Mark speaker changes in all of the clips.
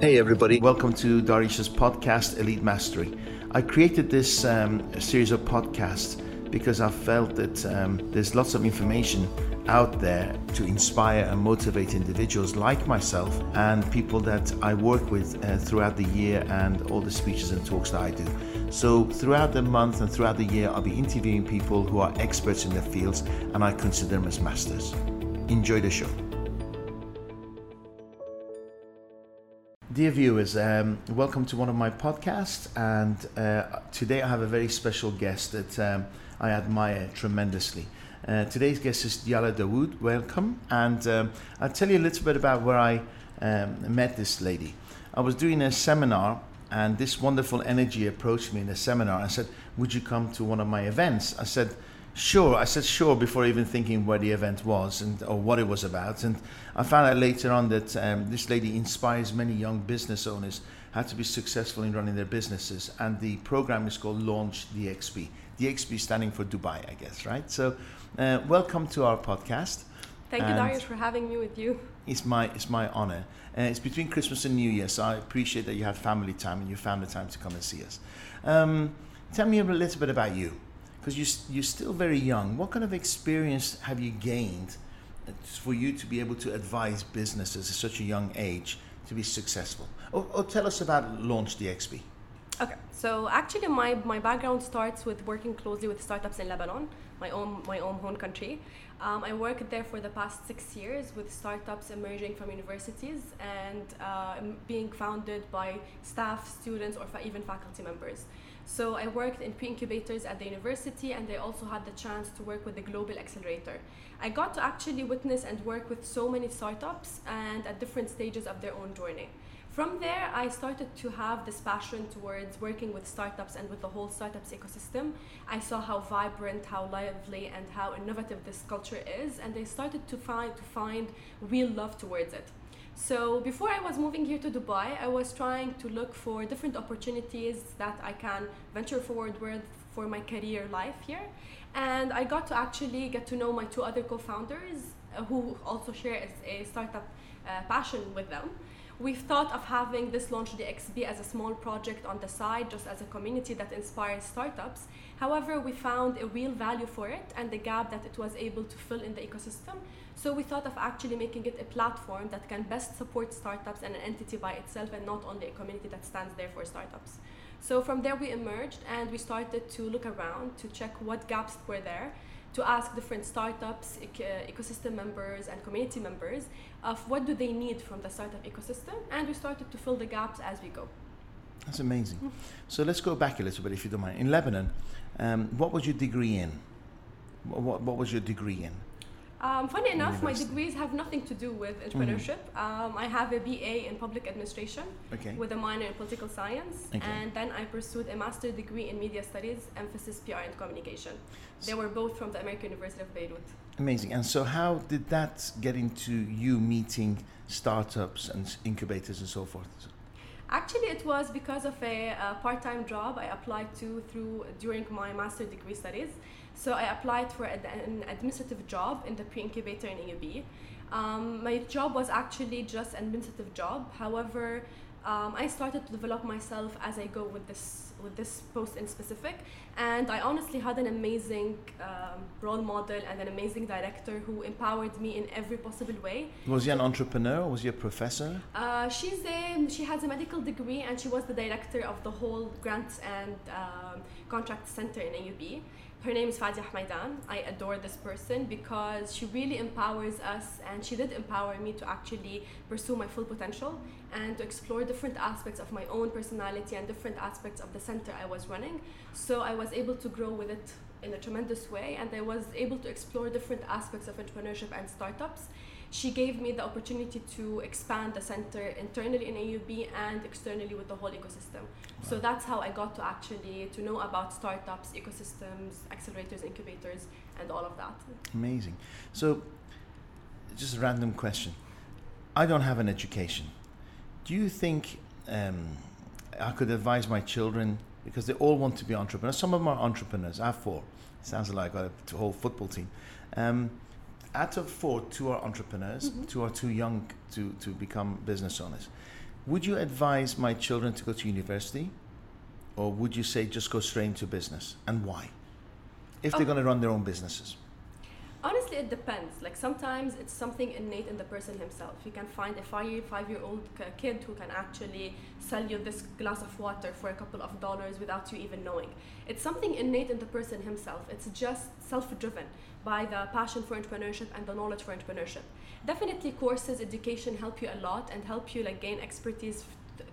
Speaker 1: Hey, everybody. Welcome to Dariush's podcast, Elite Mastery. I created this um, series of podcasts because I felt that um, there's lots of information out there to inspire and motivate individuals like myself and people that I work with uh, throughout the year and all the speeches and talks that I do. So, throughout the month and throughout the year, I'll be interviewing people who are experts in their fields and I consider them as masters. Enjoy the show. Dear viewers, um, welcome to one of my podcasts. And uh, today I have a very special guest that um, I admire tremendously. Uh, today's guest is Diala Dawood. Welcome. And um, I'll tell you a little bit about where I um, met this lady. I was doing a seminar, and this wonderful energy approached me in the seminar and said, Would you come to one of my events? I said, Sure, I said sure before even thinking where the event was and or what it was about. And I found out later on that um, this lady inspires many young business owners how to be successful in running their businesses. And the program is called Launch DXB. DXB standing for Dubai, I guess, right? So, uh, welcome to our podcast.
Speaker 2: Thank you, Dariush, for having me with you.
Speaker 1: It's my it's my honor. Uh, it's between Christmas and New Year, so I appreciate that you had family time and you found the time to come and see us. Um, tell me a little bit about you because you, you're still very young. What kind of experience have you gained for you to be able to advise businesses at such a young age to be successful? Or, or tell us about Launch DXB.
Speaker 2: Okay, so actually, my, my background starts with working closely with startups in Lebanon, my own my own home country. Um, I worked there for the past six years with startups emerging from universities and uh, being founded by staff, students, or fa- even faculty members. So I worked in pre-incubators at the university and I also had the chance to work with the Global Accelerator. I got to actually witness and work with so many startups and at different stages of their own journey. From there, I started to have this passion towards working with startups and with the whole startups ecosystem. I saw how vibrant, how lively, and how innovative this culture is, and I started to find to find real love towards it. So before I was moving here to Dubai, I was trying to look for different opportunities that I can venture forward with for my career life here. And I got to actually get to know my two other co-founders uh, who also share a startup uh, passion with them. We've thought of having this Launch DXB as a small project on the side, just as a community that inspires startups. However, we found a real value for it and the gap that it was able to fill in the ecosystem. So we thought of actually making it a platform that can best support startups and an entity by itself and not only a community that stands there for startups. So from there we emerged and we started to look around to check what gaps were there to ask different startups, ecosystem members, and community members of what do they need from the startup ecosystem, and we started to fill the gaps as we go.
Speaker 1: That's amazing. Mm-hmm. so let's go back a little bit, if you don't mind. In Lebanon, um, what was your degree in? What, what was your degree in?
Speaker 2: Um, funny enough, my degrees have nothing to do with mm-hmm. entrepreneurship. Mm. Um, I have a BA in public administration okay. with a minor in political science, okay. and then I pursued a master's degree in media studies, emphasis PR and communication. They were both from the American University of Beirut.
Speaker 1: Amazing. And so, how did that get into you meeting startups and incubators and so forth?
Speaker 2: Actually, it was because of a, a part-time job I applied to through during my master's degree studies. So I applied for an administrative job in the pre-incubator in AUB. Um, my job was actually just an administrative job. However, um, I started to develop myself as I go with this with this post in specific, and I honestly had an amazing um, role model and an amazing director who empowered me in every possible way.
Speaker 1: Was he an entrepreneur? Was he a professor?
Speaker 2: Uh, she's a she has a medical degree and she was the director of the whole grants and um, contract center in AUB her name is Fadia Hamaidan. I adore this person because she really empowers us and she did empower me to actually pursue my full potential and to explore different aspects of my own personality and different aspects of the center I was running. So I was able to grow with it in a tremendous way and I was able to explore different aspects of entrepreneurship and startups she gave me the opportunity to expand the center internally in AUB and externally with the whole ecosystem. Wow. So that's how I got to actually to know about startups, ecosystems, accelerators, incubators, and all of that.
Speaker 1: Amazing. So, just a random question. I don't have an education. Do you think um, I could advise my children because they all want to be entrepreneurs? Some of them are entrepreneurs. I have four. Sounds like a whole football team. Um, out of four, two are entrepreneurs, mm-hmm. two are too young to, to become business owners. Would you advise my children to go to university, or would you say just go straight into business, and why? If they're
Speaker 2: Oh.
Speaker 1: going to run their own businesses.
Speaker 2: Honestly, it depends. Like sometimes it's something innate in the person himself. You can find a five five year old kid who can actually sell you this glass of water for a couple of dollars without you even knowing. It's something innate in the person himself. It's just self driven by the passion for entrepreneurship and the knowledge for entrepreneurship. Definitely, courses, education help you a lot and help you like gain expertise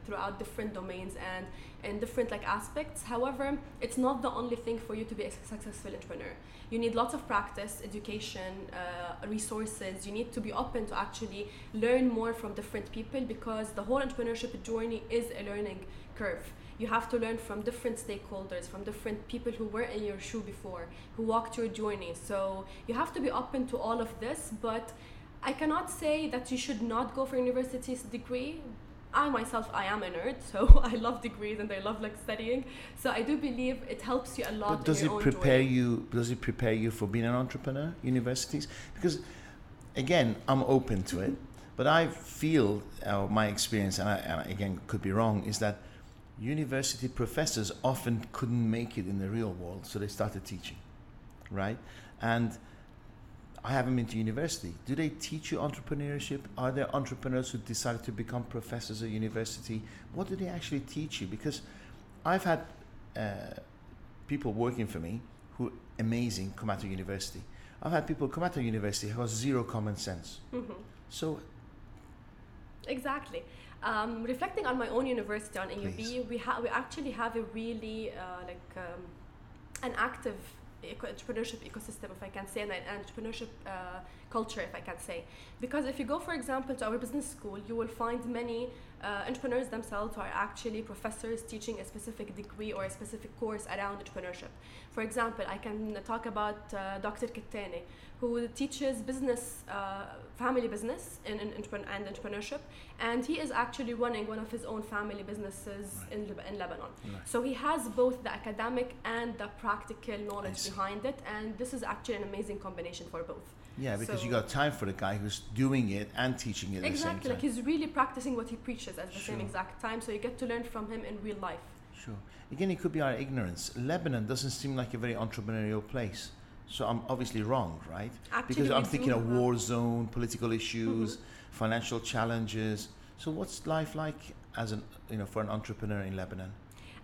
Speaker 2: throughout different domains and in different like aspects. However, it's not the only thing for you to be a successful entrepreneur. You need lots of practice, education, uh, resources. You need to be open to actually learn more from different people because the whole entrepreneurship journey is a learning curve. You have to learn from different stakeholders, from different people who were in your shoe before, who walked your journey. So you have to be open to all of this, but I cannot say that you should not go for university's degree. I myself, I am a nerd, so I love degrees and I love like studying. So I do believe it helps you a lot.
Speaker 1: But does it prepare
Speaker 2: journey.
Speaker 1: you? Does it prepare you for being an entrepreneur? Universities, because again, I'm open to it, but I feel uh, my experience, and I, and I again could be wrong, is that university professors often couldn't make it in the real world, so they started teaching, right? And I haven't been to university. Do they teach you entrepreneurship? Are there entrepreneurs who decided to become professors at university? What do they actually teach you? Because I've had uh, people working for me who amazing come out of university. I've had people come out of university who have zero common sense.
Speaker 2: Mhm.
Speaker 1: So
Speaker 2: Exactly. Um, reflecting on my own university on AUB,
Speaker 1: Please.
Speaker 2: we ha- we actually have a really uh, like um, an active entrepreneurship ecosystem, if I can say, and an entrepreneurship uh, culture, if I can say. Because if you go, for example, to our business school, you will find many uh, entrepreneurs themselves are actually professors teaching a specific degree or a specific course around entrepreneurship. For example, I can talk about uh, Dr. Kittane, who teaches business, uh, family business in, in, and entrepreneurship, and he is actually running one of his own family businesses
Speaker 1: Right.
Speaker 2: in, in Lebanon.
Speaker 1: Right.
Speaker 2: So he has both the academic and the practical knowledge behind it, and this is actually an amazing combination for both.
Speaker 1: Yeah, because you got time for the guy who's doing it and teaching it at the same
Speaker 2: Exactly,
Speaker 1: time.
Speaker 2: like he's really practicing what he preaches at the same exact time, so you get to learn from him in real life.
Speaker 1: Sure. Again, it could be our ignorance. Lebanon doesn't seem like a very entrepreneurial place. So I'm obviously wrong, right?
Speaker 2: Actually,
Speaker 1: because I'm thinking of
Speaker 2: uh-huh.
Speaker 1: war zone, political issues, mm-hmm. financial challenges. So what's life like as an you know for an entrepreneur in Lebanon?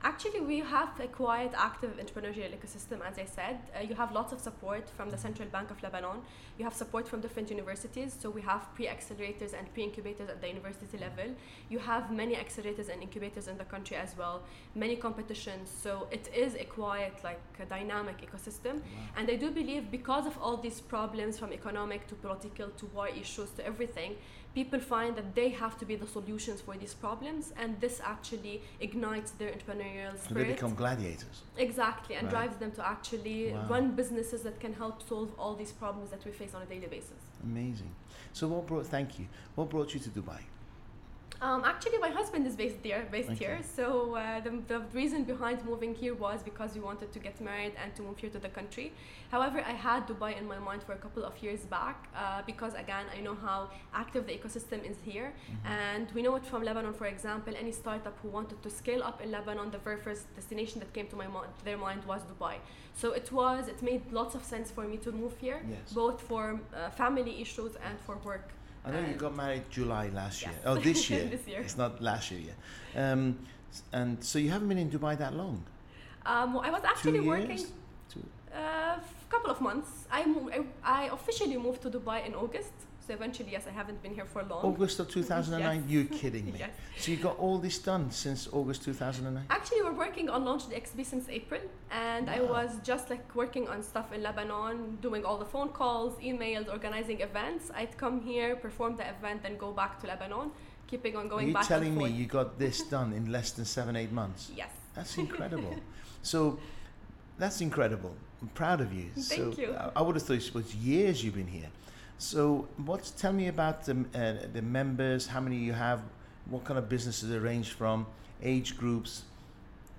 Speaker 2: Actually, we have a quite active entrepreneurial ecosystem, as I said. Uh, you have lots of support from the Central Bank of Lebanon. You have support from different universities. So we have pre-accelerators and pre-incubators at the university level. You have many accelerators and incubators in the country as well. Many competitions. So it is a quite like a dynamic ecosystem. And I do believe because of all these problems from economic to political to war issues to everything, people find that they have to be the solutions for these problems and this actually ignites their entrepreneurial
Speaker 1: So they
Speaker 2: spirit.
Speaker 1: become gladiators.
Speaker 2: exactly and
Speaker 1: Right.
Speaker 2: drives them to actually
Speaker 1: Wow.
Speaker 2: run businesses that can help solve all these problems that we face on a daily basis.
Speaker 1: Amazing. So what brought? Thank you. What brought you to Dubai?
Speaker 2: Um, actually, my husband is based there, based
Speaker 1: Okay.
Speaker 2: here. So uh, the, the reason behind moving here was because we wanted to get married and to move here to the country. However, I had Dubai in my mind for a couple of years back uh, because again, I know how active the ecosystem is here,
Speaker 1: Mm-hmm.
Speaker 2: and we know it from Lebanon. For example, any startup who wanted to scale up in Lebanon, the very first destination that came to my mind, their mind was Dubai. So it was, it made lots of sense for me to move here,
Speaker 1: Yes.
Speaker 2: both for uh, family issues and for work.
Speaker 1: I know you got married July last year.
Speaker 2: Yes.
Speaker 1: Oh, this year.
Speaker 2: This year.
Speaker 1: It's not last year yet. Um, and so you haven't been in Dubai that long.
Speaker 2: Um, I was actually
Speaker 1: Two
Speaker 2: working a couple of months. I, mo- I I officially moved to Dubai in August. So eventually, yes, I haven't been here for long.
Speaker 1: August of 2009.
Speaker 2: Yes.
Speaker 1: You're kidding me.
Speaker 2: Yes.
Speaker 1: So you got all this done since August 2009.
Speaker 2: Actually, we're working on Launch DXB since April, and I was just like working on stuff in Lebanon, doing all the phone calls, emails, organizing events. I'd come here, perform the event, then go back to Lebanon, keeping on
Speaker 1: Are
Speaker 2: going
Speaker 1: you
Speaker 2: back
Speaker 1: telling me you got this done in less than seven, eight months?
Speaker 2: Yes.
Speaker 1: That's incredible. so that's incredible. I'm proud of you. so
Speaker 2: Thank you.
Speaker 1: I, I would have thought it was years you've been here. So what? tell me about the uh, the members? How many you have? What kind of businesses arranged from? Age groups?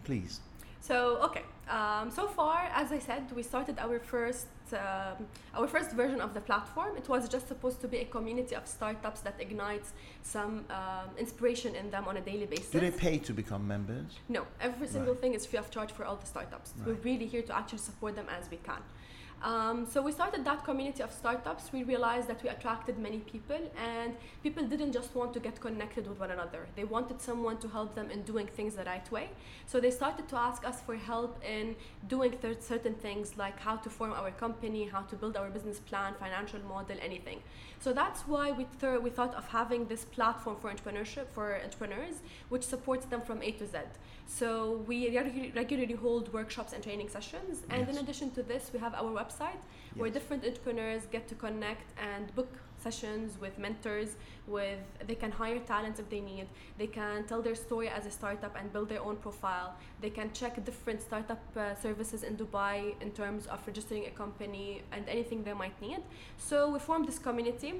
Speaker 1: Please.
Speaker 2: So, okay. Um, so far, as I said, we started our first um, our first version of the platform. It was just supposed to be a community of startups that ignites some um, inspiration in them on a daily basis.
Speaker 1: Do they pay to become members?
Speaker 2: No, every single
Speaker 1: Right.
Speaker 2: thing is free of charge for all the startups. We're really here to actually support them as we can. Um, so we started that community of startups. We realized that we attracted many people, and people didn't just want to get connected with one another. They wanted someone to help them in doing things the right way. So they started to ask us for help in doing certain things like how to form our company, how to build our business plan, financial model, anything. So that's why we, th- we thought of having this platform for entrepreneurship for entrepreneurs, which supports them from A to Z. So we regu- regularly hold workshops and training sessions, and in addition to this, we have our website where different entrepreneurs get to connect and book sessions with mentors with they can hire talents if they need. They can tell their story as a startup and build their own profile. They can check different startup uh, services in dubai in terms of registering a company and anything they might need. So we formed this community.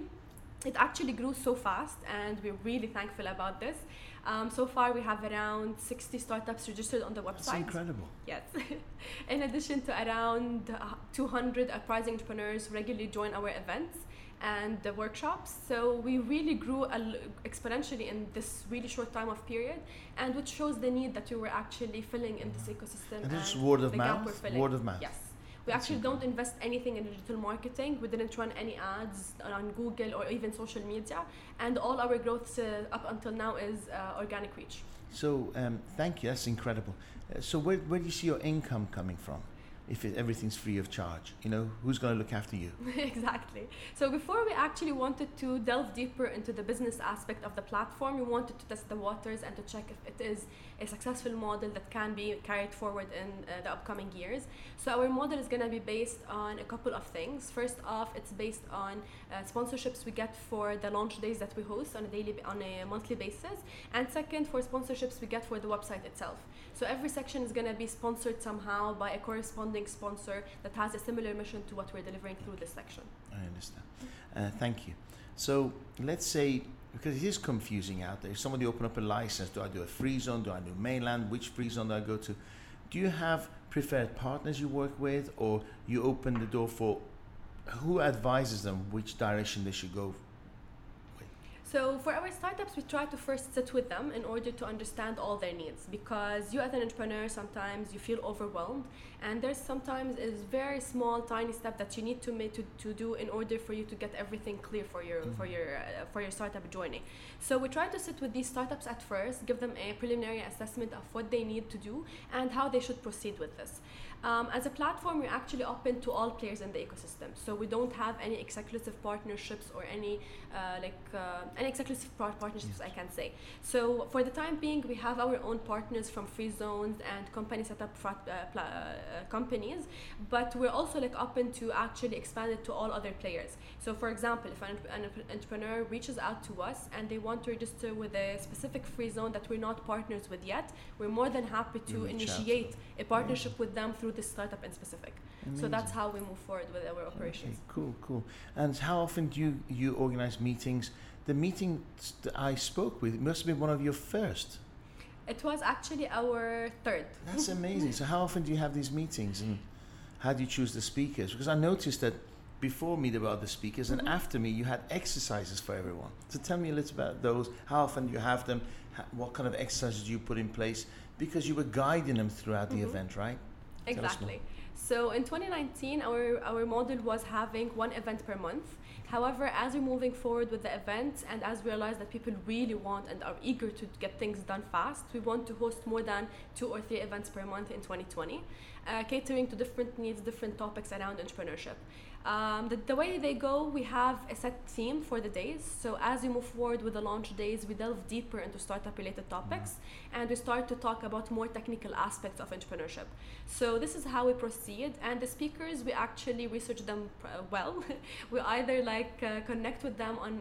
Speaker 2: It actually grew so fast and we're really thankful about this. Um, so far we have around 60 startups registered on the
Speaker 1: That's
Speaker 2: website.
Speaker 1: incredible.
Speaker 2: Yes. In addition to around uh, 200 uprising entrepreneurs regularly join our events and the workshops. So we really grew exponentially in this really short time of period, and which shows the need that we were actually filling in this ecosystem.
Speaker 1: And this is word of
Speaker 2: the gap we're
Speaker 1: mouth. Word of mouth.
Speaker 2: Yes. We
Speaker 1: That's
Speaker 2: actually don't invest anything in digital marketing. We didn't run any ads on Google or even social media, and all our growth uh, up until now is uh, organic reach.
Speaker 1: So um, thank you. That's incredible. Uh, so where, where do you see your income coming from? If it, everything's free of charge, you know who's going to look after you?
Speaker 2: exactly. So before we actually wanted to delve deeper into the business aspect of the platform, we wanted to test the waters and to check if it is a successful model that can be carried forward in uh, the upcoming years. So our model is going to be based on a couple of things. First off, it's based on uh, sponsorships we get for the launch days that we host on a daily on a monthly basis, and second for sponsorships we get for the website itself. So every section is going to be sponsored somehow by a corresponding sponsor that has a similar mission to what we're delivering through this section.
Speaker 1: I understand. Uh, thank you. So let's say because it is confusing out there. If somebody open up a license, do I do a free zone? Do I do mainland? Which free zone do I go to? Do you have preferred partners you work with, or you open the door for who advises them which direction they should go?
Speaker 2: So for our startups, we try to first sit with them in order to understand all their needs because you as an entrepreneur sometimes you feel overwhelmed and there's sometimes a very small tiny step that you need to make to, to do in order for you to get everything clear for your for your uh, for your startup joining. So we try to sit with these startups at first, give them a preliminary assessment of what they need to do and how they should proceed with this. Um, as a platform, we're actually open to all players in the ecosystem. So we don't have any exclusive partnerships or any uh, like uh, any exclusive par- partnerships, I can say. So for the time being, we have our own partners from free zones and company setup frat, uh, pla- uh, companies, but we're also like open to actually expand it to all other players. So for example, if an, an entrepreneur reaches out to us and they want to register with a specific free zone that we're not partners with yet, we're more than happy to
Speaker 1: You reach to
Speaker 2: initiate a partnership with them through this startup in specific. So that's how we move forward with our operations.
Speaker 1: Okay, cool, cool. And how often do you, you organize meetings? The meeting that I spoke with must have been one of your first.
Speaker 2: It was actually our third.
Speaker 1: That's amazing. so how often do you have these meetings and how do you choose the speakers? Because I noticed that before me there were other speakers and
Speaker 2: Mhm.
Speaker 1: after me you had exercises for everyone. So tell me a little about those. How often do you have them? What kind of exercises do you put in place? Because you were guiding them throughout the
Speaker 2: Mhm.
Speaker 1: event, right?
Speaker 2: Exactly. So in 2019, our, our model was having one event per month. However, as we're moving forward with the events and as we realize that people really want and are eager to get things done fast, we want to host more than two or three events per month in 2020, uh, catering to different needs, different topics around entrepreneurship. Um, the, the way they go, we have a set theme for the days. So as we move forward with the launch days, we delve deeper into startup related topics and we start to talk about more technical aspects of entrepreneurship. So this is how we proceed, and the speakers we actually research them uh, well. we either like uh, connect with them on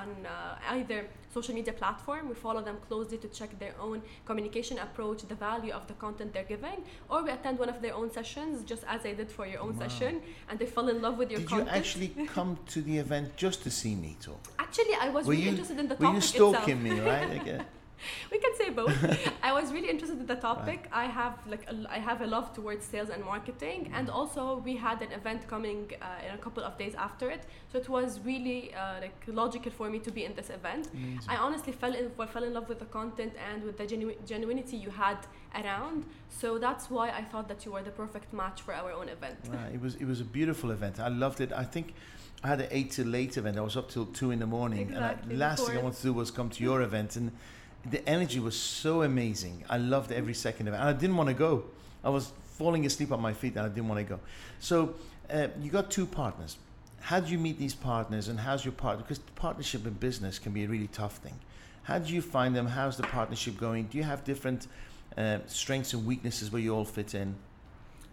Speaker 2: on uh, either social media platform. We follow them closely to check their own communication approach, the value of the content they're giving, or we attend one of their own sessions, just as I did for your own
Speaker 1: Wow.
Speaker 2: session, and they fall in love with your
Speaker 1: Did
Speaker 2: content.
Speaker 1: you actually come to the event just to see me talk?
Speaker 2: Actually, I was
Speaker 1: Were
Speaker 2: really
Speaker 1: you-
Speaker 2: interested in the
Speaker 1: Were
Speaker 2: topic
Speaker 1: you
Speaker 2: itself.
Speaker 1: stalking me, right? Okay.
Speaker 2: we can say both. I was really interested in the topic. Right. I have like a, I have a love towards sales and marketing, and also we had an event coming uh, in a couple of days after it, so it was really uh, like logical for me to be in this event. Amazing. I honestly fell in well, fell in love with the content and with the genu- genuinity you had around. So that's why I thought that you were the perfect match for our own event.
Speaker 1: Right. It was it was a beautiful event. I loved it. I think. I had an eight till late event. I was up till two in the morning,
Speaker 2: exactly,
Speaker 1: and the last thing I wanted to do was come to your event, and the energy was so amazing. I loved every second of it, and I didn't want to go. I was falling asleep on my feet, and I didn't want to go. So uh, you got two partners. How do you meet these partners, and how's your partner? Because partnership in business can be a really tough thing. How do you find them? How's the partnership going? Do you have different uh, strengths and weaknesses where you all fit in?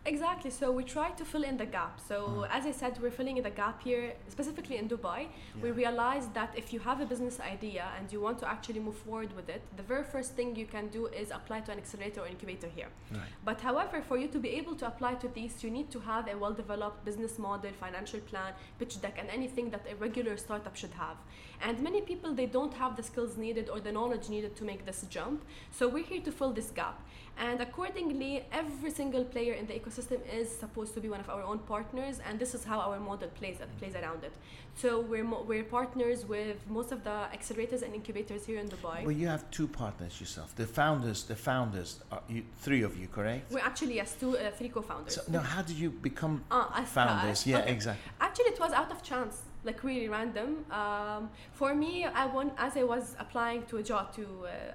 Speaker 2: Exactly. So we try to fill in the gap. So mm. as I said, we're filling in the gap here, specifically in Dubai. Yeah. We realized that if you have a business idea and you want to actually move forward with it, the very first thing you can do is apply to an accelerator or incubator here. Right. But however, for you to be able to apply to these, you need to have a well-developed business model, financial plan, pitch deck, and anything that a regular startup should have. And many people they don't have the skills needed or the knowledge needed to make this jump. So we're here to fill this gap. And accordingly, every single player in the ecosystem is supposed to be one of our own partners, and this is how our model plays plays around it. So we're mo- we're partners with most of the accelerators and incubators here in Dubai.
Speaker 1: Well, you have two partners yourself. The founders, the founders, are you, three of you, correct?
Speaker 2: We're actually yes, two, uh, three co-founders.
Speaker 1: So now, how did you become uh, founders? Yeah, okay. exactly.
Speaker 2: Actually, it was out of chance like really random. Um, for me, I want as I was applying to a job to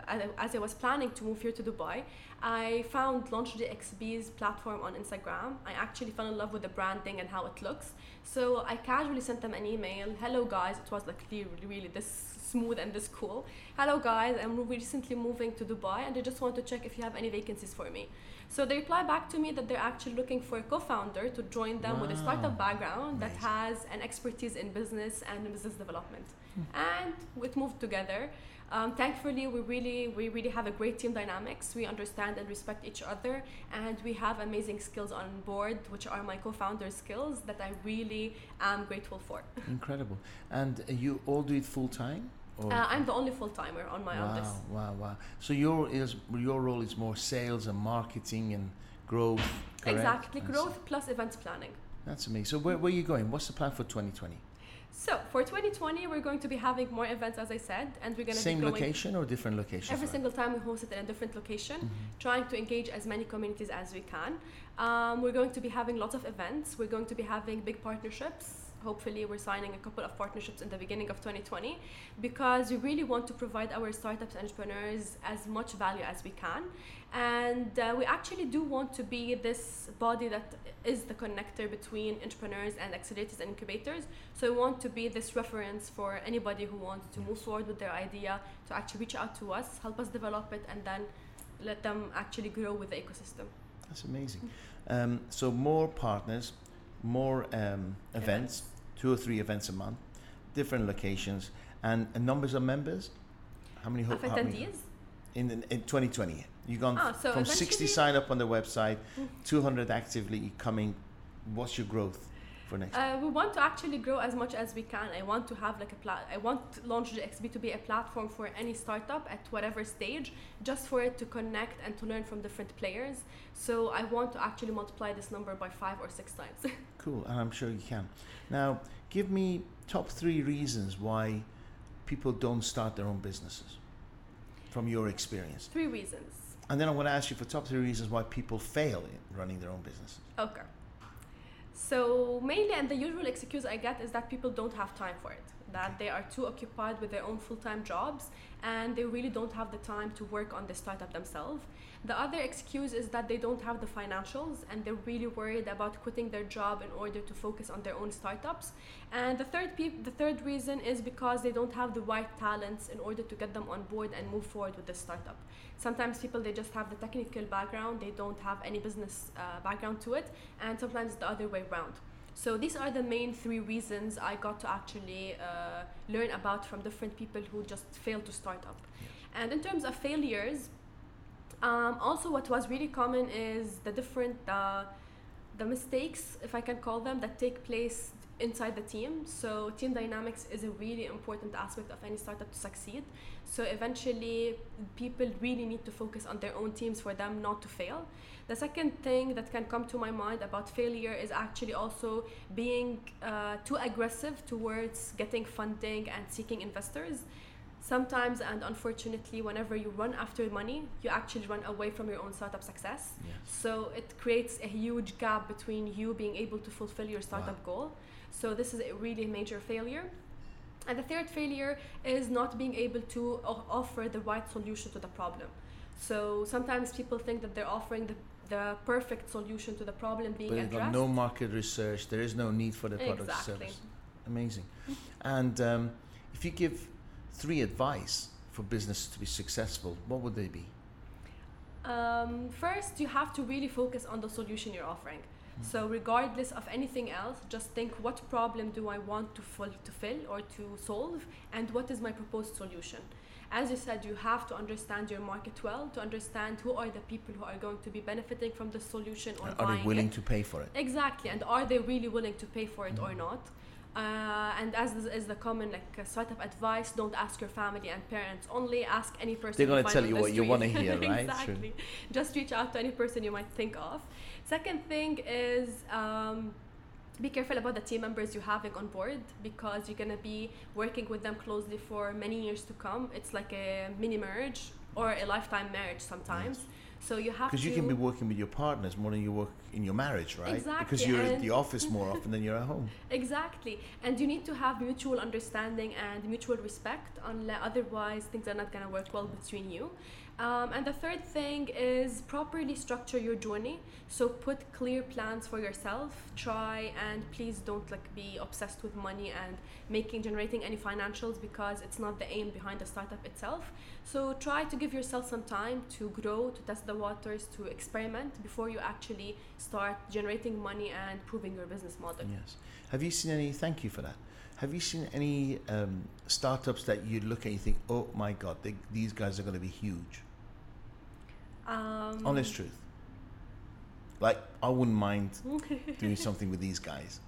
Speaker 2: uh, as I was planning to move here to Dubai, I found LaunchDXB's platform on Instagram. I actually fell in love with the branding and how it looks. So I casually sent them an email. Hello guys, it was like really, really this smooth and this cool. Hello guys, I'm recently moving to Dubai and I just want to check if you have any vacancies for me. So they reply back to me that they're actually looking for a co-founder to join them wow. with a startup background Amazing. that has an expertise in business and business development. Hmm. And we moved together. Um, thankfully, we really, we really have a great team dynamics. We understand and respect each other, and we have amazing skills on board, which are my co-founders' skills that I really am grateful for.
Speaker 1: Incredible! And you all do it full time?
Speaker 2: Uh, I'm the only full timer on my
Speaker 1: wow,
Speaker 2: own.
Speaker 1: Wow, wow, wow. So your is your role is more sales and marketing and growth. Correct?
Speaker 2: Exactly, growth plus events planning.
Speaker 1: That's amazing. So where, where are you going? What's the plan for 2020?
Speaker 2: So for 2020, we're going to be having more events, as I said, and we're going to
Speaker 1: same location or different location.
Speaker 2: Every single time we host it in a different location, mm-hmm. trying to engage as many communities as we can. Um, we're going to be having lots of events. We're going to be having big partnerships hopefully we're signing a couple of partnerships in the beginning of 2020 because we really want to provide our startups and entrepreneurs as much value as we can. And uh, we actually do want to be this body that is the connector between entrepreneurs and accelerators and incubators. So we want to be this reference for anybody who wants to move forward with their idea to actually reach out to us help us develop it and then let them actually grow with the ecosystem.
Speaker 1: That's amazing. Um, so more partners more um, events two or three events a month, different locations, and, and numbers of members. How many?
Speaker 2: Of attendees.
Speaker 1: In, in, in 2020, you've gone ah, so from 60 sign up on the website, mm. 200 actively coming. What's your growth? For next?
Speaker 2: Uh, we want to actually grow as much as we can. I want to have like a plat. I want launch LaunchDXB to be a platform for any startup at whatever stage, just for it to connect and to learn from different players. So I want to actually multiply this number by five or six times.
Speaker 1: cool, and I'm sure you can. Now, give me top three reasons why people don't start their own businesses from your experience.
Speaker 2: Three reasons.
Speaker 1: And then I'm going to ask you for top three reasons why people fail in running their own businesses.
Speaker 2: Okay. So mainly, and the usual excuse I get is that people don't have time for it. That they are too occupied with their own full-time jobs and they really don't have the time to work on the startup themselves. The other excuse is that they don't have the financials and they're really worried about quitting their job in order to focus on their own startups. And the third the third reason is because they don't have the right talents in order to get them on board and move forward with the startup. Sometimes people they just have the technical background, they don't have any business uh, background to it, and sometimes the other way around. So these are the main three reasons I got to actually uh, learn about from different people who just failed to start up. Yeah. And in terms of failures, um, also, what was really common is the different uh, the mistakes, if I can call them, that take place inside the team. So team dynamics is a really important aspect of any startup to succeed. So eventually, people really need to focus on their own teams for them not to fail. The second thing that can come to my mind about failure is actually also being uh, too aggressive towards getting funding and seeking investors. Sometimes and unfortunately whenever you run after money you actually run away from your own startup success.
Speaker 1: Yes.
Speaker 2: so it creates a huge gap between you being able to fulfill your startup goal. So this is a really major failure. And the third failure is not being able to offer the right solution to the problem. So sometimes people think that they're offering the, the perfect solution to the problem being
Speaker 1: But
Speaker 2: addressed
Speaker 1: no market research. There is no need for the product or
Speaker 2: Exactly.
Speaker 1: service. Amazing. and um, if you give three advice for business to be successful, what would they be?
Speaker 2: Um, first, you have to really focus on the solution you're offering. So, regardless of anything else, just think what problem do I want to to fill or to solve, and what is my proposed solution. As you said, you have to understand your market well to understand who are the people who are going to be benefiting from the solution or
Speaker 1: Are they willing
Speaker 2: it.
Speaker 1: to pay for it?
Speaker 2: Exactly, and are they really willing to pay for it or not? Uh, and as is, the common like uh, startup advice, don't ask your family and parents only. Ask any person.
Speaker 1: They're
Speaker 2: you
Speaker 1: gonna
Speaker 2: find
Speaker 1: tell you what you wanna hear, right?
Speaker 2: exactly. Just reach out to any person you might think of. Second thing is. Um, be careful about the team members you're having on board because you're gonna be working with them closely for many years to come. It's like a mini marriage or a lifetime marriage sometimes. So you have.
Speaker 1: Because you can be working with your partners more than you work in your marriage, right?
Speaker 2: Exactly.
Speaker 1: Because you're at the office more often than you're at home.
Speaker 2: Exactly, and you need to have mutual understanding and mutual respect. Unless otherwise, things are not gonna work well between you. Um, and the third thing is properly structure your journey. So put clear plans for yourself. Try and please don't like be obsessed with money and making generating any financials because it's not the aim behind the startup itself. So try to give yourself some time to grow, to test the waters, to experiment before you actually start generating money and proving your business model.
Speaker 1: Yes. Have you seen any? Thank you for that. Have you seen any um, startups that you look at and you think, oh my God, they, these guys are going to be huge?
Speaker 2: Um,
Speaker 1: Honest truth. Like, I wouldn't mind doing something with these guys.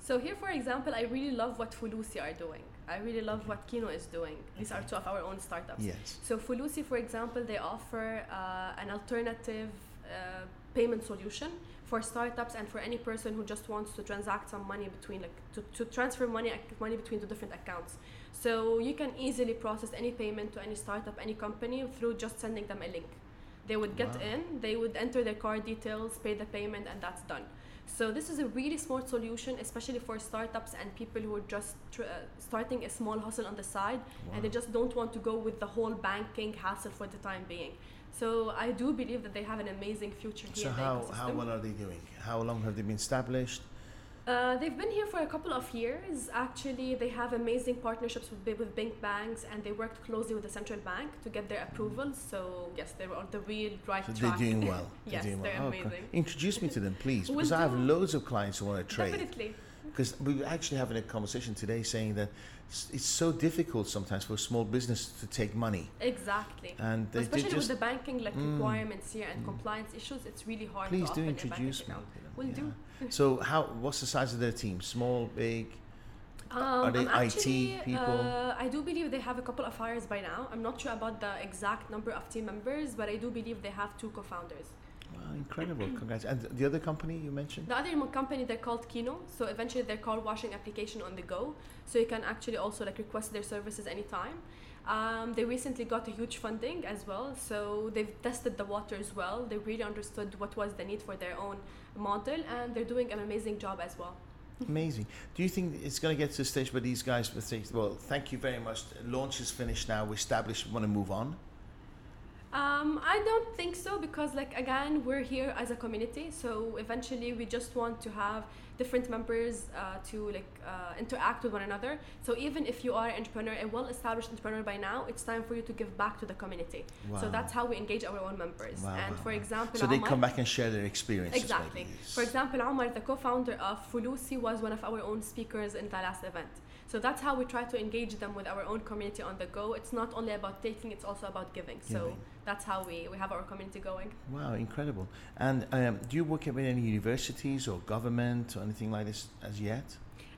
Speaker 2: So here, for example, I really love what Fulusi are doing. I really love what Kino is doing. These are two of our own startups.
Speaker 1: Yes.
Speaker 2: So Fulusi, for example, they offer uh, an alternative uh, payment solution for startups and for any person who just wants to transact some money between, like, to, to transfer money money between two different accounts. So you can easily process any payment to any startup, any company through just sending them a link. They would get
Speaker 1: Wow.
Speaker 2: in, they would enter their card details, pay the payment, and that's done. So this is a really smart solution, especially for startups and people who are just tr- uh, starting a small hustle on the side, and they just don't want to go with the whole banking hassle for the time being. So I do believe that they have an amazing future here.
Speaker 1: So how, how well are they doing? How long have they been established?
Speaker 2: Uh, they've been here for a couple of years. Actually, they have amazing partnerships with, big- with big banks, and they worked closely with the central bank to get their approvals. So yes, they were on the real right
Speaker 1: So
Speaker 2: track.
Speaker 1: they're doing well.
Speaker 2: Yes,
Speaker 1: doing well. they're. Okay.
Speaker 2: amazing.
Speaker 1: Introduce me to them, please, because I have loads of clients who want to trade.
Speaker 2: Definitely.
Speaker 1: Because we were actually having a conversation today saying that it's so difficult sometimes for a small business to take money,
Speaker 2: Exactly.
Speaker 1: and they,
Speaker 2: Especially with the banking like
Speaker 1: Mm.
Speaker 2: requirements here and
Speaker 1: Mm.
Speaker 2: compliance issues, it's really hard
Speaker 1: please
Speaker 2: to
Speaker 1: do
Speaker 2: open a bank
Speaker 1: introduce me.
Speaker 2: account.
Speaker 1: to them.
Speaker 2: Will
Speaker 1: Yeah.
Speaker 2: do.
Speaker 1: So how? What's the size of their team? Small, big?
Speaker 2: Um,
Speaker 1: Are they
Speaker 2: I'm
Speaker 1: IT people?
Speaker 2: Uh, I do believe they have a couple of hires by now. I'm not sure about the exact number of team members, but I do believe they have two co-founders.
Speaker 1: Incredible! Congrats. And the other company you mentioned?
Speaker 2: The other company they're called Kino, so eventually they're called washing application on the go. So you can actually also like request their services anytime. Um, they recently got a huge funding as well, so they've tested the waters well. They really understood what was the need for their own model, and they're doing an amazing job as well.
Speaker 1: Amazing. Do you think it's going to get to a stage where these guys will say, "Well, thank you very much. Launch is finished now. We're established. We want to move on."
Speaker 2: Um, I don't think so because, like, again, we're here as a community. So eventually, we just want to have different members uh, to like uh, interact with one another. So even if you are an entrepreneur, a well-established entrepreneur by now, it's time for you to give back to the community. So that's how we engage our own members.
Speaker 1: Wow,
Speaker 2: and
Speaker 1: wow,
Speaker 2: for example,
Speaker 1: So they
Speaker 2: Omar-
Speaker 1: come back and share their experiences.
Speaker 2: Exactly. For example, Omar, the co-founder of Fulusi, was one of our own speakers in the last event. So that's how we try to engage them with our own community on the go. It's not only about taking, it's also about giving. So
Speaker 1: Giving.
Speaker 2: that's how we, we have our community going.
Speaker 1: Wow, incredible. And um, do you work with any universities or government or anything like this as yet?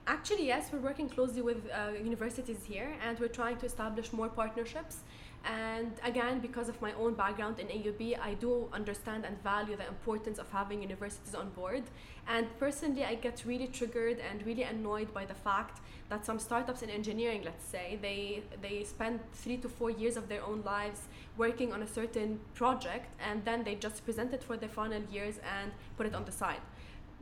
Speaker 2: Actually, yes, we're working closely with uh, universities here and we're trying to establish more partnerships. And again, because of my own background in AUB, I do understand and value the importance of having universities on board. And personally, I get really triggered and really annoyed by the fact that some startups in engineering, let's say, they, they spend three to four years of their own lives working on a certain project and then they just present it for their final years and put it on the side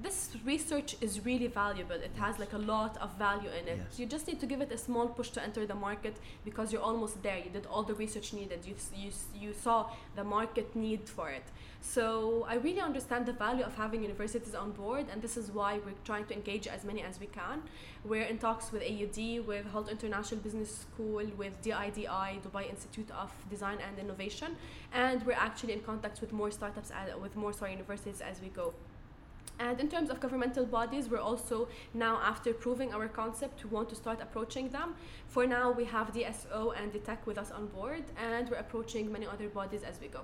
Speaker 2: this research is really valuable. It has like a lot of value in it.
Speaker 1: Yes.
Speaker 2: You just need to give it a small push to enter the market because you're almost there. You did all the research needed. You, you, you saw the market need for it. So I really understand the value of having universities on board, and this is why we're trying to engage as many as we can. We're in talks with AUD, with Hult International Business School, with DIDI, Dubai Institute of Design and Innovation, and we're actually in contact with more startups, uh, with more sorry, universities as we go. And in terms of governmental bodies, we're also now, after proving our concept, we want to start approaching them. For now, we have DSO and the tech with us on board, and we're approaching many other bodies as we go.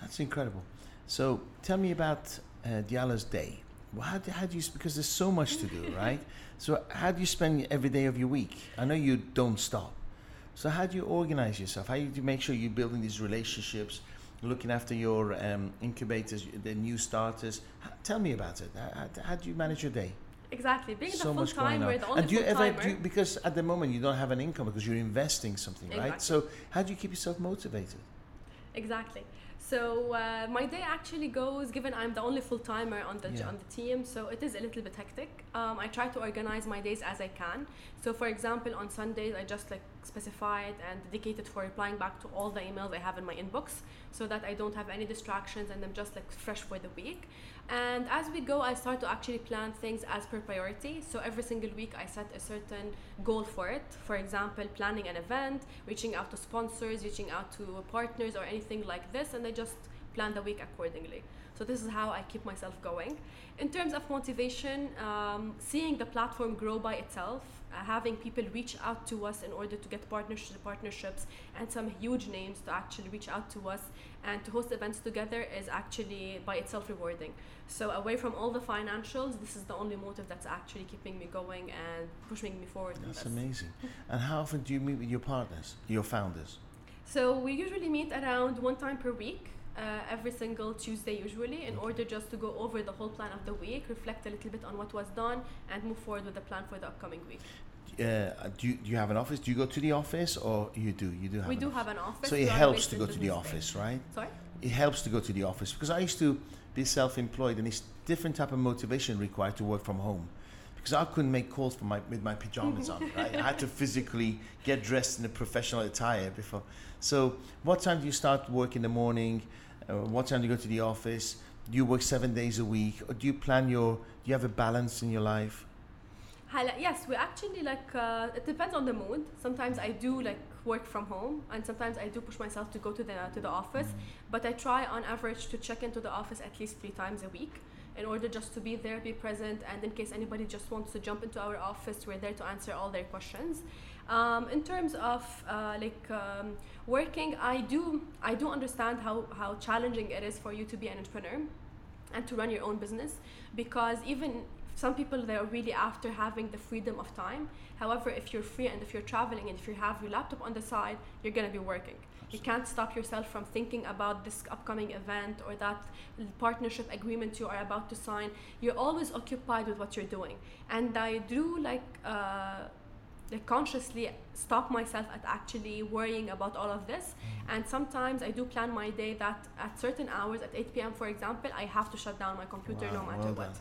Speaker 1: That's incredible. So tell me about uh, Diala's day. How, do, how do you, because there's so much to do, right? So how do you spend every day of your week? I know you don't stop. So how do you organize yourself? How do you make sure you're building these relationships, looking after your um, incubators, the new starters? H- tell me about it. How, how, do you manage your day?
Speaker 2: Exactly. Being
Speaker 1: so
Speaker 2: the full timer, the only
Speaker 1: and do you ever do you, because at the moment you don't have an income because you're investing something, right? So how do you keep yourself motivated?
Speaker 2: Exactly. So uh, my day actually goes, given I'm the only full timer on the
Speaker 1: Yeah.
Speaker 2: on the team, so it is a little bit hectic. Um, I try to organize my days as I can. So for example, on Sundays I just like specify it and dedicated for replying back to all the emails I have in my inbox, so that I don't have any distractions and I'm just like fresh for the week. And as we go, I start to actually plan things as per priority. So every single week, I set a certain goal for it. For example, planning an event, reaching out to sponsors, reaching out to partners, or anything like this, and I just plan the week accordingly. So this is how I keep myself going. In terms of motivation, um, seeing the platform grow by itself, having people reach out to us in order to get partners, partnerships and some huge names to actually reach out to us and to host events together is actually by itself rewarding. So away from all the financials, this is the only motive that's actually keeping me going and pushing me forward.
Speaker 1: That's amazing. And how often do you meet with your partners, your founders?
Speaker 2: So we usually meet around one time per week, uh, every single Tuesday usually, in order just to go over the whole plan of the week, reflect a little bit on what was done, and move forward with the plan for the upcoming week.
Speaker 1: Uh, do, you, do you have an office? Do you go to the office or you do? You do have
Speaker 2: we do
Speaker 1: office.
Speaker 2: have an office.
Speaker 1: So it helps to go to the office, right?
Speaker 2: Sorry?
Speaker 1: It helps to go to the office because I used to be self-employed and it's different type of motivation required to work from home. Because I couldn't make calls for my, with my pajamas on, right? I had to physically get dressed in a professional attire before. So, what time do you start work in the morning? Uh, what time do you go to the office? Do you work seven days a week, or do you plan your? Do you have a balance in your life?
Speaker 2: Yes, we actually like, uh, it depends on the mood. Sometimes I do like work from home and sometimes I do push myself to go to the, to the office, but I try on average to check into the office at least three times a week in order just to be there, be present, and in case anybody just wants to jump into our office, we're there to answer all their questions. Um, in terms of uh, like um, working, I do I do understand how how challenging it is for you to be an entrepreneur and to run your own business because even some people they're really after having the freedom of time. However if you're free and if you're traveling and if you have your laptop on the side you're going to be working. You can't stop yourself from thinking about this upcoming event or that partnership agreement you are about to sign. You're always occupied with what you're doing. And i do like uh, like consciously stop myself at actually worrying about all of this. And sometimes i do plan my day that at certain hours at 8 p.m for example i have to shut down my computer no matter
Speaker 1: well
Speaker 2: what.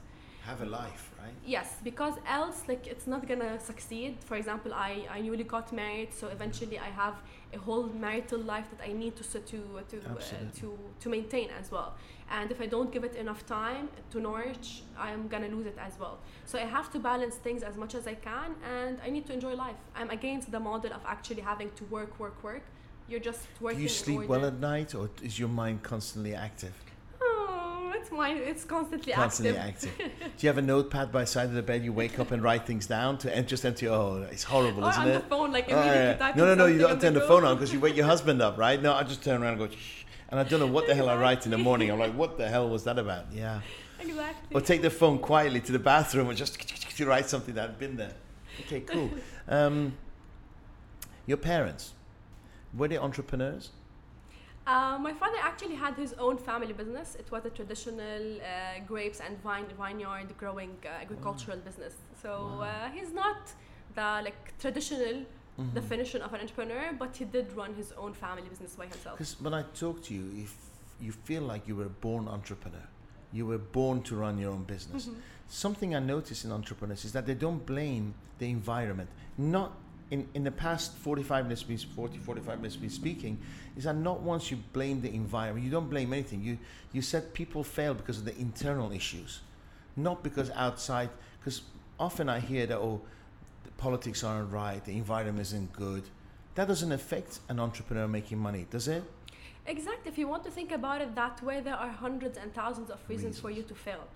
Speaker 1: Have a life, right?
Speaker 2: Yes, because else like it's not gonna succeed. For example, I, I newly got married, so eventually I have a whole marital life that I need to to to uh, to to maintain as well. And if I don't give it enough time to nourish, I'm gonna lose it as well. So I have to balance things as much as I can, and I need to enjoy life. I'm against the model of actually having to work, work, work. You're just working.
Speaker 1: Do you sleep well at night, or is your mind constantly active?
Speaker 2: Oh, it's mine it's constantly,
Speaker 1: Constantly
Speaker 2: active.
Speaker 1: active. Do you have a notepad by the side of the bed? You wake up and write things down to and just enter. Your oh, it's horrible,
Speaker 2: or
Speaker 1: isn't
Speaker 2: on
Speaker 1: it?
Speaker 2: the phone, like
Speaker 1: Oh,
Speaker 2: immediately
Speaker 1: yeah.
Speaker 2: typing
Speaker 1: No, no, no. You don't turn the
Speaker 2: go.
Speaker 1: phone on because you wake your husband up, right? No, I just turn around and go. Shh. And I don't know what the hell I write in the morning. I'm like, what the hell was that about? Yeah.
Speaker 2: Exactly.
Speaker 1: Or take the phone quietly to the bathroom and just to write something that had been there. Okay, cool. Um, your parents, were they entrepreneurs?
Speaker 2: Uh, my father actually had his own family business. It was a traditional uh, grapes and vine vineyard growing uh, agricultural business. So
Speaker 1: Wow.
Speaker 2: uh, he's not the like traditional definition of an entrepreneur, but he did run his own family business by himself.
Speaker 1: Because when I talk to you, if you feel like you were born entrepreneur, you were born to run your own business.
Speaker 2: Mhm.
Speaker 1: Something I notice in entrepreneurs is that they don't blame the environment. Not in, in the past 45 minutes, been 40, 45 minutes been speaking, is that not once you blame the environment, you don't blame anything. You, you said people fail because of the internal issues, not because outside, because often I hear that, oh, the politics aren't right, the environment isn't good. That doesn't affect an entrepreneur making money, does it?
Speaker 2: Exactly. If you want to think about it that way, there are hundreds and thousands of reasons, for you to fail.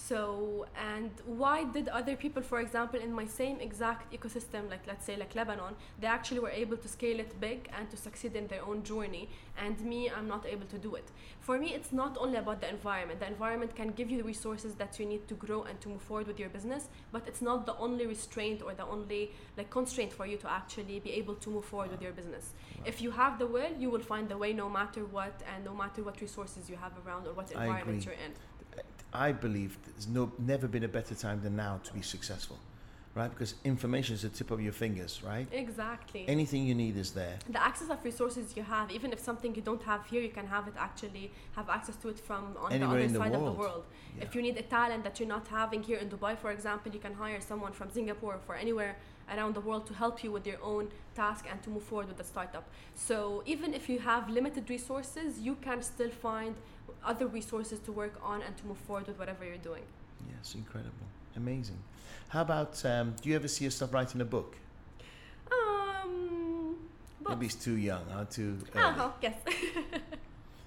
Speaker 2: So, and why did other people, for example, in my same exact ecosystem, like let's say like Lebanon, they actually were able to scale it big and to succeed in their own journey, and me, I'm not able to do it. For me, it's not only about the environment. The environment can give you the resources that you need to grow and to move forward with your business, but it's not the only restraint or the only like constraint for you to actually be able to move forward with your business. If you have the will, you will find the way no matter what and no matter what resources you have around or what environment you're in.
Speaker 1: I believe there's no never been a better time than now to be successful, right? Because information is the tip of your fingers, right?
Speaker 2: Exactly.
Speaker 1: Anything you need is there.
Speaker 2: the access of resources you have, even if something you don't have here, you can have it actually have access to it from on
Speaker 1: Anywhere
Speaker 2: the other
Speaker 1: the
Speaker 2: side of the world.
Speaker 1: Yeah.
Speaker 2: If you need a talent that you're not having here in Dubai, for example, you can hire someone from Singapore or for anywhere around the world to help you with your own task and to move forward with the startup. So even if you have limited resources, you can still find other resources to work on and to move forward with whatever you're doing.
Speaker 1: Yes, incredible, amazing. How about? Um, do you ever see yourself writing a book?
Speaker 2: Um, but,
Speaker 1: Maybe it's too young, or too early.
Speaker 2: uh-huh, yes.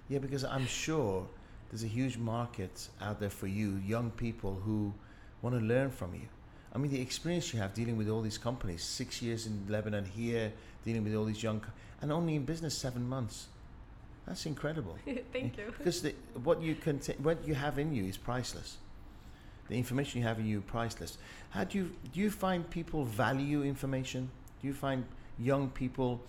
Speaker 1: Yeah, because I'm sure there's a huge market out there for you, young people who want to learn from you. I mean, the experience you have dealing with all these companies, six years in Lebanon here, dealing with all these young, co- and only in business seven months. That's incredible.
Speaker 2: Thank you.
Speaker 1: Because the, what you can, what you have in you is priceless. The information you have in you is priceless. How do you do? You find people value information? Do you find young people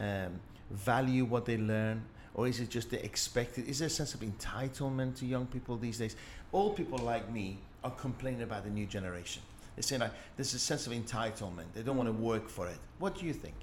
Speaker 1: um, value what they learn, or is it just the expected? Is there a sense of entitlement to young people these days? All people like me are complaining about the new generation. They're saying like, there's a sense of entitlement. They don't want to work for it. What do you think?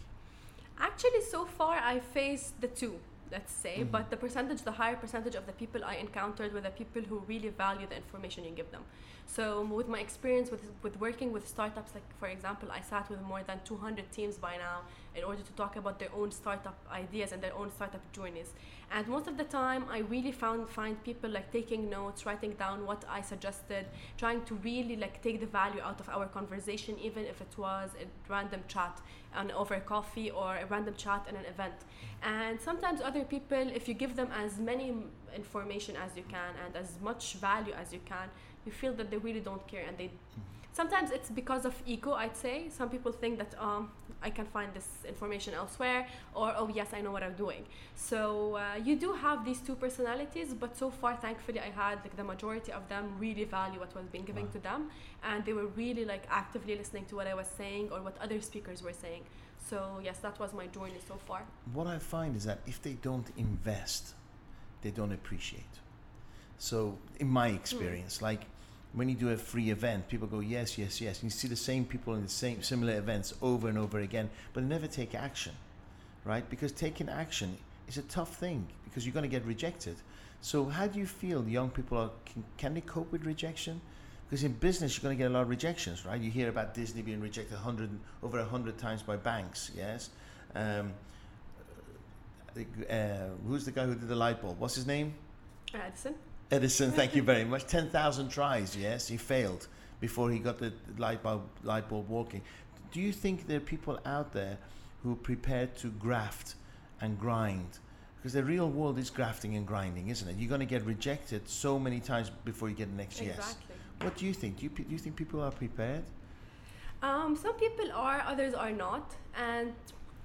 Speaker 2: Actually, so far I faced the two, let's say,
Speaker 1: Mhm.
Speaker 2: but the percentage, the higher percentage of the people I encountered were the people who really value the information you give them. So, with my experience with, with working with startups, like for example, I sat with more than 200 teams by now in order to talk about their own startup ideas and their own startup journeys. And most of the time, I really found find people like taking notes, writing down what I suggested, trying to really like take the value out of our conversation, even if it was a random chat on over coffee or a random chat in an event. And sometimes other people, if you give them as many information as you can and as much value as you can, you feel that they really don't care and they. Sometimes it's because of ego, I'd say. Some people think that um, I can find this information elsewhere, or oh yes, I know what I'm doing. So uh, you do have these two personalities, but so far, thankfully, I had like the majority of them really value what was being given
Speaker 1: Wow.
Speaker 2: to them, and they were really like actively listening to what I was saying or what other speakers were saying. So yes, that was my journey so far.
Speaker 1: what I find is that if they don't invest, they don't appreciate. So, in my experience, like when you do a free event, people go, yes, yes, yes. And you see the same people in the same similar events over and over again, but they never take action, right? Because taking action is a tough thing because you're going to get rejected. So, how do you feel young people are, can, can they cope with rejection? Because in business, you're going to get a lot of rejections, right? You hear about Disney being rejected 100, over 100 times by banks, yes? Um, uh, who's the guy who did the light bulb? What's his name?
Speaker 2: Edison.
Speaker 1: Edison, thank you very much. 10,000 tries, yes, he failed before he got the light bulb, light bulb working. Do you think there are people out there who are prepared to graft and grind? Because the real world is grafting and grinding, isn't it? You're going to get rejected so many times before you get the next yes. What do you think? Do you, do you think people are prepared?
Speaker 2: Um, some people are, others are not, and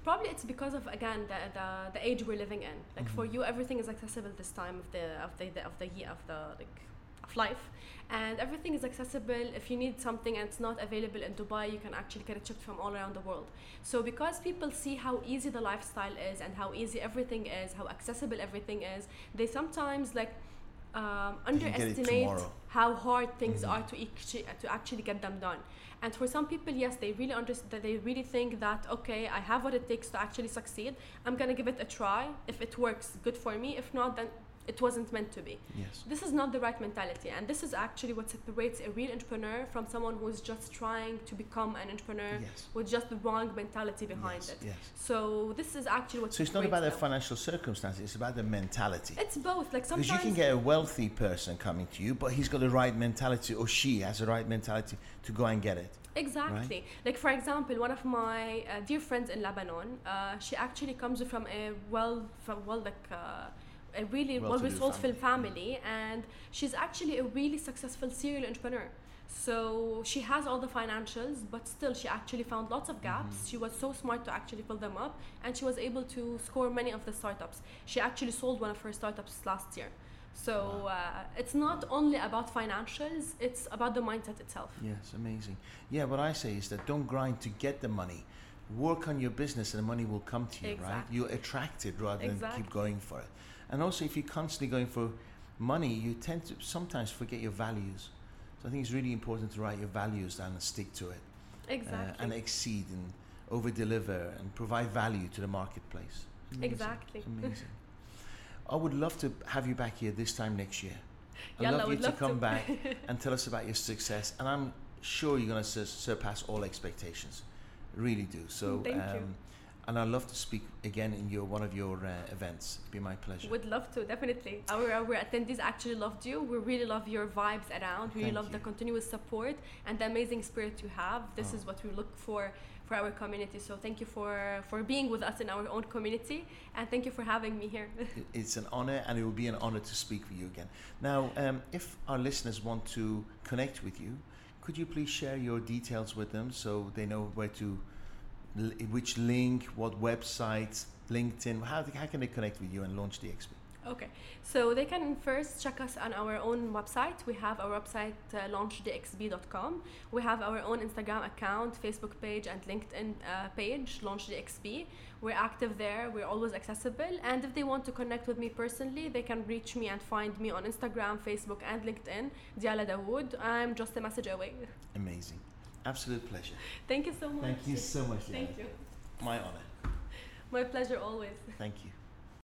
Speaker 2: probably it's because of again the, the, the age we're living in. Like
Speaker 1: Mm-hmm.
Speaker 2: for you, everything is accessible this time of the of the, the of the year of the like of life, and everything is accessible. If you need something and it's not available in Dubai, you can actually get it shipped from all around the world. So because people see how easy the lifestyle is and how easy everything is, how accessible everything is, they sometimes like. Um,
Speaker 1: can get it
Speaker 2: underestimate. How hard things mm-hmm. are to actually, to actually get them done. And for some people, yes, they really understand. They really think that okay, I have what it takes to actually succeed. I'm gonna give it a try. If it works, good for me. If not, then it wasn't meant to be.
Speaker 1: Yes.
Speaker 2: This is not the right mentality, and this is actually what separates a real entrepreneur from someone who is just trying to become an entrepreneur
Speaker 1: Yes.
Speaker 2: with just the wrong mentality behind
Speaker 1: Yes,
Speaker 2: it.
Speaker 1: yes.
Speaker 2: So this is actually what.
Speaker 1: So it's not about the financial circumstances, it's about the mentality.
Speaker 2: It's both. Like
Speaker 1: Because
Speaker 2: sometimes
Speaker 1: you can get a wealthy person coming to you, but he's got the right mentality, or she has the right mentality to go and get it.
Speaker 2: Exactly. Like for example, one of my uh, dear friends in Lebanon, uh, she actually comes from a well, from well like uh, a really
Speaker 1: Well-to-do
Speaker 2: well-resourceful
Speaker 1: family.
Speaker 2: family, and she's actually a really successful serial entrepreneur. So she has all the financials, but still she actually found lots of gaps.
Speaker 1: Mm-hmm.
Speaker 2: She was so smart to actually fill them up, and she was able to score many of the startups. She actually sold one of her startups last year. So uh, it's not only about financials; it's about the mindset itself.
Speaker 1: Yes, amazing. Yeah, what I say is that don't grind to get the money. Work on your business and the money will come to you, right? You're attracted rather than
Speaker 2: Exactly.
Speaker 1: keep going for it. And also, if you're constantly going for money, you tend to sometimes forget your values. So I think it's really important to write your values down and stick to it. uh,
Speaker 2: Exactly.
Speaker 1: and exceed and over deliver and provide value to the marketplace. Amazing.
Speaker 2: Exactly.
Speaker 1: Amazing. I would love to have you back here this time next year. I'd
Speaker 2: Yalla,
Speaker 1: love you to
Speaker 2: love
Speaker 1: come
Speaker 2: to.
Speaker 1: back and tell us about your success. And I'm sure you're going to sur- surpass all expectations. Really do. So, um,
Speaker 2: Thank you.
Speaker 1: And I'd love to speak again in your one of your uh, events. It'd be my pleasure.
Speaker 2: Would love to, definitely. Our, our attendees actually loved you. We really love your vibes around. We really love the continuous support and the amazing spirit you have. This
Speaker 1: Oh.
Speaker 2: is what we look for for our community. So thank you for, for being with us in our own community and thank you for having me here.
Speaker 1: It's an honor, and it will be an honor to speak with you again. Now, um, if our listeners want to connect with you, could you please share your details with them so they know where to, which link, what website, LinkedIn, how, how can they connect with you and Launch DXB?
Speaker 2: Okay, so they can first check us on our own website. We have our website uh, launchdxb.com. We have our own Instagram account, Facebook page, and LinkedIn uh, page, LaunchDXB. We're active there. We're always accessible. And if they want to connect with me personally, they can reach me and find me on Instagram, Facebook, and LinkedIn. Diala Dawood. I'm just a message away.
Speaker 1: Amazing. Absolute pleasure.
Speaker 2: Thank you so much.
Speaker 1: Thank you so much.
Speaker 2: Thank you.
Speaker 1: My honor.
Speaker 2: My pleasure always.
Speaker 1: Thank you.